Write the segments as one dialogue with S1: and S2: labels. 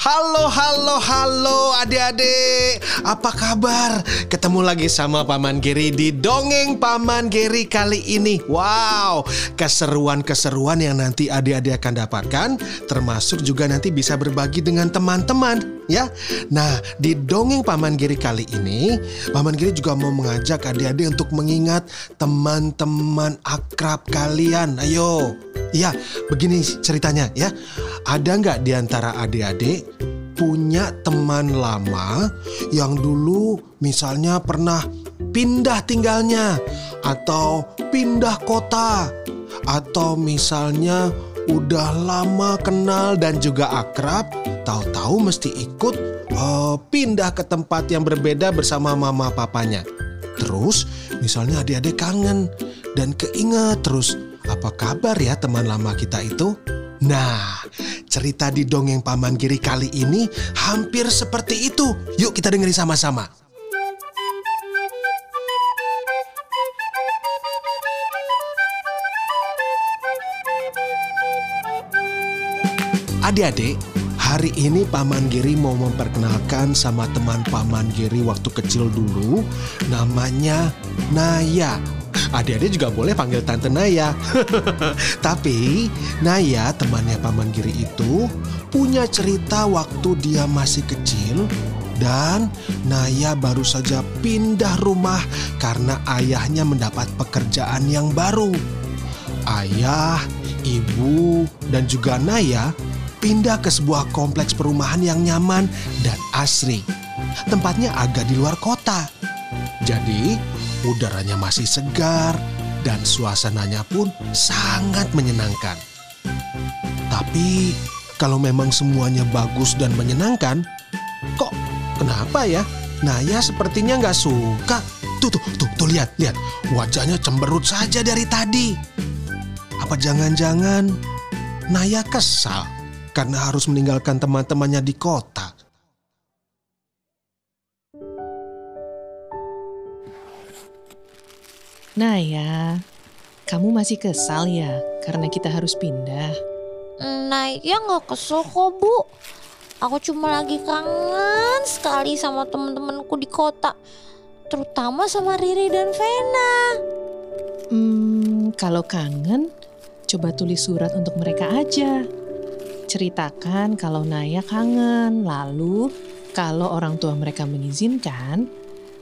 S1: Halo, halo, halo adik-adik. Apa kabar? Ketemu lagi sama Paman Geri di Dongeng Paman Geri kali ini. Wow, keseruan-keseruan yang nanti adik-adik akan dapatkan Termasuk juga nanti bisa berbagi dengan teman-teman ya. Nah, di Dongeng Paman Geri kali ini Paman Geri juga mau mengajak adik-adik untuk mengingat teman-teman akrab kalian. Ayo, Ya, begini ceritanya ya. Ada nggak di antara adik-adik punya teman lama yang dulu misalnya pernah pindah tinggalnya atau pindah kota atau misalnya udah lama kenal dan juga akrab, tahu-tahu mesti ikut eh, pindah ke tempat yang berbeda bersama mama papanya. Terus misalnya adik-adik kangen dan keinget terus apa kabar ya teman lama kita itu? Nah, cerita di dongeng Paman Giri kali ini hampir seperti itu. Yuk kita dengerin sama-sama. Adik-adik, hari ini Paman Giri mau memperkenalkan sama teman Paman Giri waktu kecil dulu. Namanya Naya. Adik-adik juga boleh panggil Tante Naya. Tapi Naya temannya Paman Giri itu punya cerita waktu dia masih kecil dan Naya baru saja pindah rumah karena ayahnya mendapat pekerjaan yang baru. Ayah, ibu, dan juga Naya pindah ke sebuah kompleks perumahan yang nyaman dan asri. Tempatnya agak di luar kota. Jadi, udaranya masih segar dan suasananya pun sangat menyenangkan. Tapi, kalau memang semuanya bagus dan menyenangkan, kok kenapa ya? Naya sepertinya nggak suka. Tuh, tuh, tuh, tuh, lihat, lihat. Wajahnya cemberut saja dari tadi. Apa jangan-jangan Naya kesal karena harus meninggalkan teman-temannya di kota?
S2: Naya, kamu masih kesal ya karena kita harus pindah?
S3: Nah, ya nggak kesel kok, Bu. Aku cuma lagi kangen sekali sama temen-temenku di kota. Terutama sama Riri dan Vena.
S2: Hmm, kalau kangen, coba tulis surat untuk mereka aja. Ceritakan kalau Naya kangen, lalu kalau orang tua mereka mengizinkan,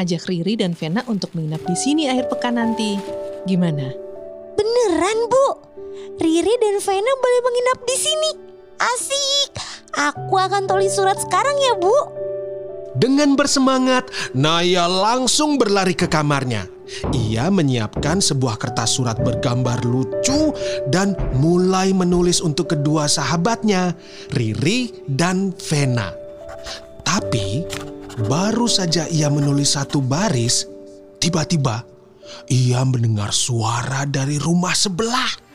S2: ajak Riri dan Vena untuk menginap di sini akhir pekan nanti. Gimana?
S3: Beneran, Bu? Riri dan Vena boleh menginap di sini. Asik. Aku akan tulis surat sekarang ya, Bu.
S1: Dengan bersemangat, Naya langsung berlari ke kamarnya. Ia menyiapkan sebuah kertas surat bergambar lucu dan mulai menulis untuk kedua sahabatnya, Riri dan Vena. Tapi baru saja ia menulis satu baris, tiba-tiba ia mendengar suara dari rumah sebelah.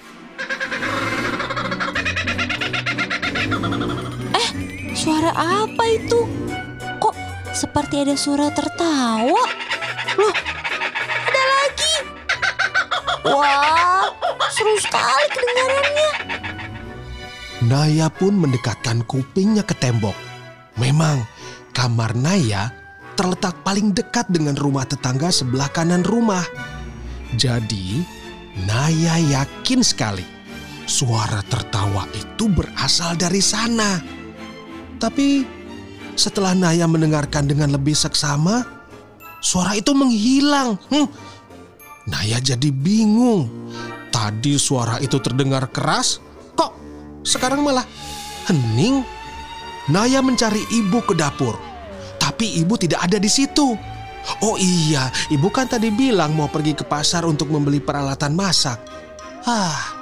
S3: Suara apa itu? Kok seperti ada suara tertawa? Loh, ada lagi. Wah, seru sekali kedengarannya.
S1: Naya pun mendekatkan kupingnya ke tembok. Memang, kamar Naya terletak paling dekat dengan rumah tetangga sebelah kanan rumah. Jadi, Naya yakin sekali suara tertawa itu berasal dari sana. Tapi, setelah Naya mendengarkan dengan lebih seksama, suara itu menghilang. Hmm. Naya jadi bingung. Tadi suara itu terdengar keras, kok sekarang malah hening? Naya mencari ibu ke dapur, tapi ibu tidak ada di situ. Oh iya, ibu kan tadi bilang mau pergi ke pasar untuk membeli peralatan masak. Ah,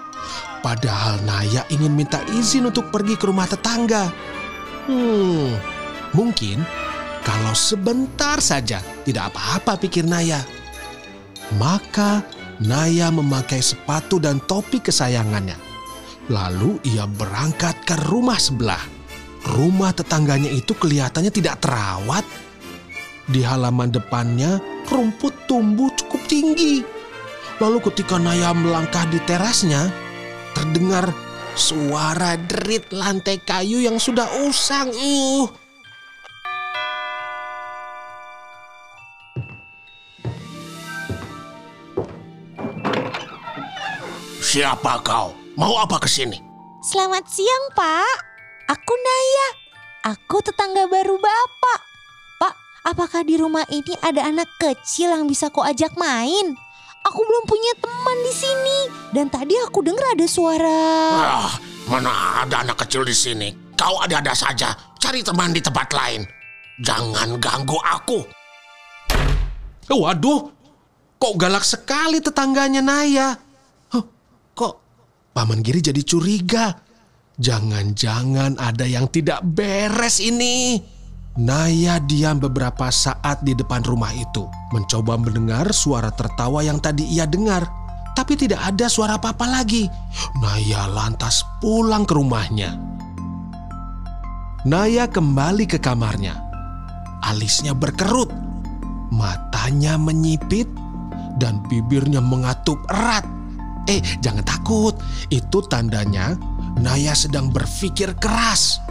S1: padahal Naya ingin minta izin untuk pergi ke rumah tetangga. Hmm, mungkin Kalau sebentar saja tidak apa-apa pikir Naya. Maka Naya memakai sepatu dan topi kesayangannya. Lalu ia berangkat ke rumah sebelah. Rumah tetangganya itu kelihatannya tidak terawat. Di halaman depannya rumput tumbuh cukup tinggi. Lalu ketika Naya melangkah di terasnya, terdengar suara derit lantai kayu yang sudah usang. Uh. Siapa kau? Mau apa ke sini?
S3: Selamat siang, Pak. Aku Naya. Aku tetangga baru Bapak. Pak, apakah di rumah ini ada anak kecil yang bisa kau ajak main? Aku belum punya teman di sini. Dan tadi aku dengar ada suara.
S1: Ah, mana ada anak kecil di sini? Kau ada-ada saja. Cari teman di tempat lain. Jangan ganggu aku. Waduh, kok galak sekali tetangganya Naya. Huh, kok Paman Giri jadi curiga? Jangan-jangan ada yang tidak beres ini. Naya diam beberapa saat di depan rumah itu, mencoba mendengar suara tertawa yang tadi ia dengar, tapi tidak ada suara apa-apa lagi. Naya lantas pulang ke rumahnya. Naya kembali ke kamarnya. Alisnya berkerut, matanya menyipit, dan bibirnya mengatup erat. Eh, jangan takut, itu tandanya Naya sedang berpikir keras.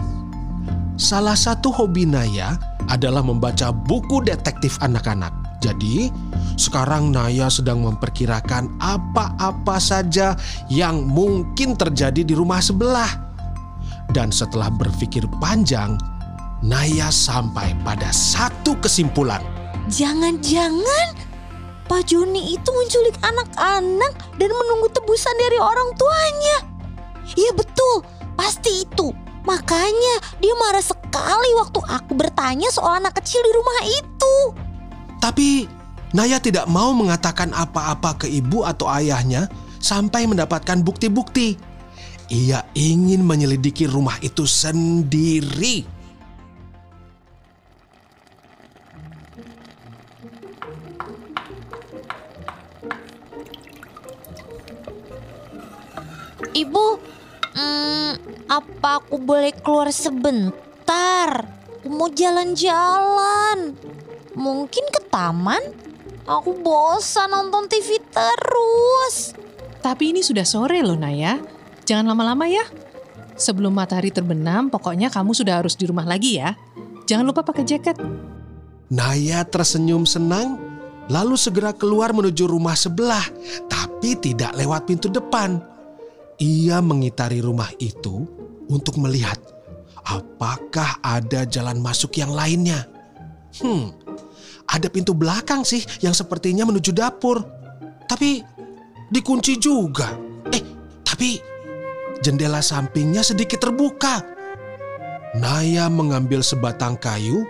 S1: Salah satu hobi Naya adalah membaca buku detektif anak-anak. Jadi, sekarang Naya sedang memperkirakan apa-apa saja yang mungkin terjadi di rumah sebelah. Dan setelah berpikir panjang, Naya sampai pada satu kesimpulan.
S3: Jangan-jangan Pak Joni itu menculik anak-anak dan menunggu tebusan dari orang tuanya. Iya betul, pasti itu. Makanya dia marah sekali waktu aku bertanya soal anak kecil di rumah itu.
S1: Tapi Naya tidak mau mengatakan apa-apa ke ibu atau ayahnya sampai mendapatkan bukti-bukti. Ia ingin menyelidiki rumah itu sendiri.
S3: Ibu, hmm, apa aku boleh keluar sebentar? Aku mau jalan-jalan. Mungkin ke taman? Aku bosan nonton TV terus.
S2: Tapi ini sudah sore loh Naya. Jangan lama-lama ya. Sebelum matahari terbenam, pokoknya kamu sudah harus di rumah lagi ya. Jangan lupa pakai jaket.
S1: Naya tersenyum senang, lalu segera keluar menuju rumah sebelah, tapi tidak lewat pintu depan. Ia mengitari rumah itu untuk melihat apakah ada jalan masuk yang lainnya. Hmm, ada pintu belakang sih yang sepertinya menuju dapur. Tapi dikunci juga. Eh, tapi jendela sampingnya sedikit terbuka. Naya mengambil sebatang kayu,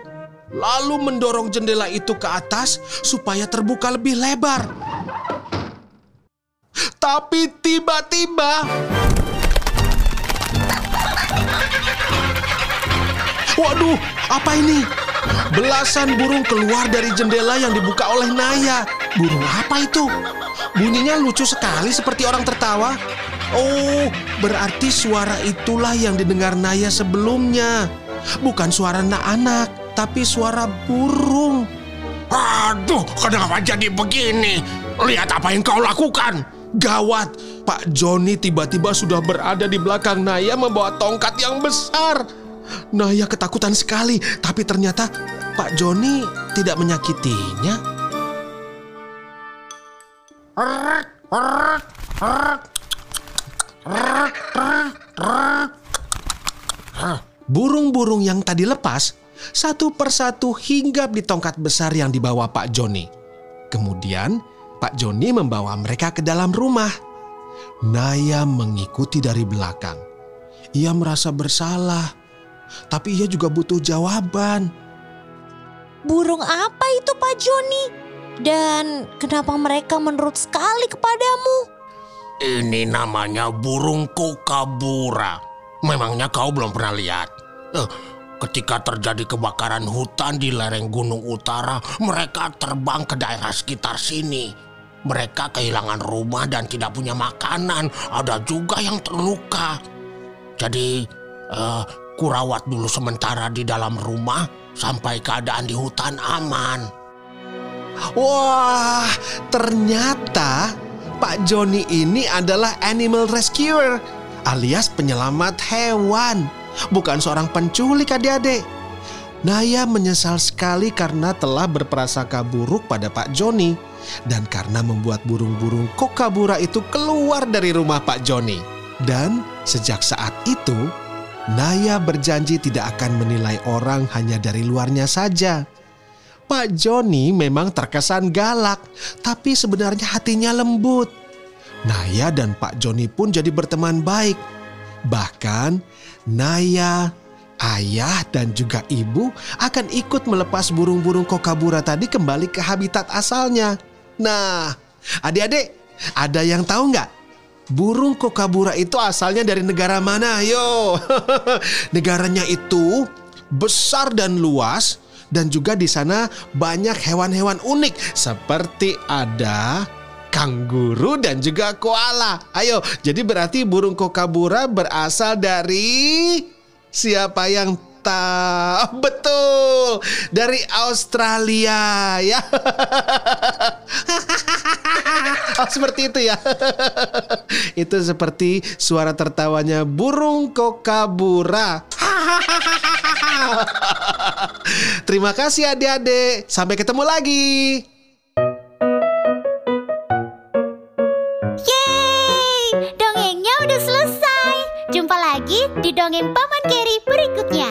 S1: lalu mendorong jendela itu ke atas supaya terbuka lebih lebar. Tapi tiba-tiba Waduh, apa ini? Belasan burung keluar dari jendela yang dibuka oleh Naya. Burung apa itu? Bunyinya lucu sekali seperti orang tertawa. Oh, berarti suara itulah yang didengar Naya sebelumnya. Bukan suara anak-anak, tapi suara burung. Aduh, kenapa jadi begini? Lihat apa yang kau lakukan. Gawat, Pak Joni tiba-tiba sudah berada di belakang Naya membawa tongkat yang besar. Naya ketakutan sekali, tapi ternyata Pak Joni tidak menyakitinya. Burung-burung yang tadi lepas satu persatu hinggap di tongkat besar yang dibawa Pak Joni. Kemudian Pak Joni membawa mereka ke dalam rumah. Naya mengikuti dari belakang. Ia merasa bersalah, tapi ia juga butuh jawaban.
S3: Burung apa itu Pak Joni? Dan kenapa mereka menurut sekali kepadamu?
S1: Ini namanya burung kukabura. Memangnya kau belum pernah lihat? Eh,
S4: ketika terjadi kebakaran hutan di lereng Gunung Utara, mereka terbang ke daerah sekitar sini. Mereka kehilangan rumah dan tidak punya makanan. Ada juga yang terluka. Jadi, eh, kurawat dulu sementara di dalam rumah sampai keadaan di hutan aman.
S1: Wah, ternyata Pak Joni ini adalah animal rescuer alias penyelamat hewan, bukan seorang penculik adik-adik. Naya menyesal sekali karena telah berprasangka buruk pada Pak Joni dan karena membuat burung-burung kokabura itu keluar dari rumah Pak Joni. Dan sejak saat itu, Naya berjanji tidak akan menilai orang hanya dari luarnya saja. Pak Joni memang terkesan galak, tapi sebenarnya hatinya lembut. Naya dan Pak Joni pun jadi berteman baik. Bahkan Naya, ayah dan juga ibu akan ikut melepas burung-burung kokabura tadi kembali ke habitat asalnya. Nah, adik-adik, ada yang tahu nggak? Burung kokabura itu asalnya dari negara mana? Yo, negaranya itu besar dan luas dan juga di sana banyak hewan-hewan unik seperti ada kanguru dan juga koala. Ayo, jadi berarti burung kokabura berasal dari siapa yang tahu? Betul, dari Australia ya. oh, seperti itu ya. itu seperti suara tertawanya burung kokabura. Terima kasih adik-adik. Sampai ketemu
S5: lagi. Di dongeng Paman Geri berikutnya.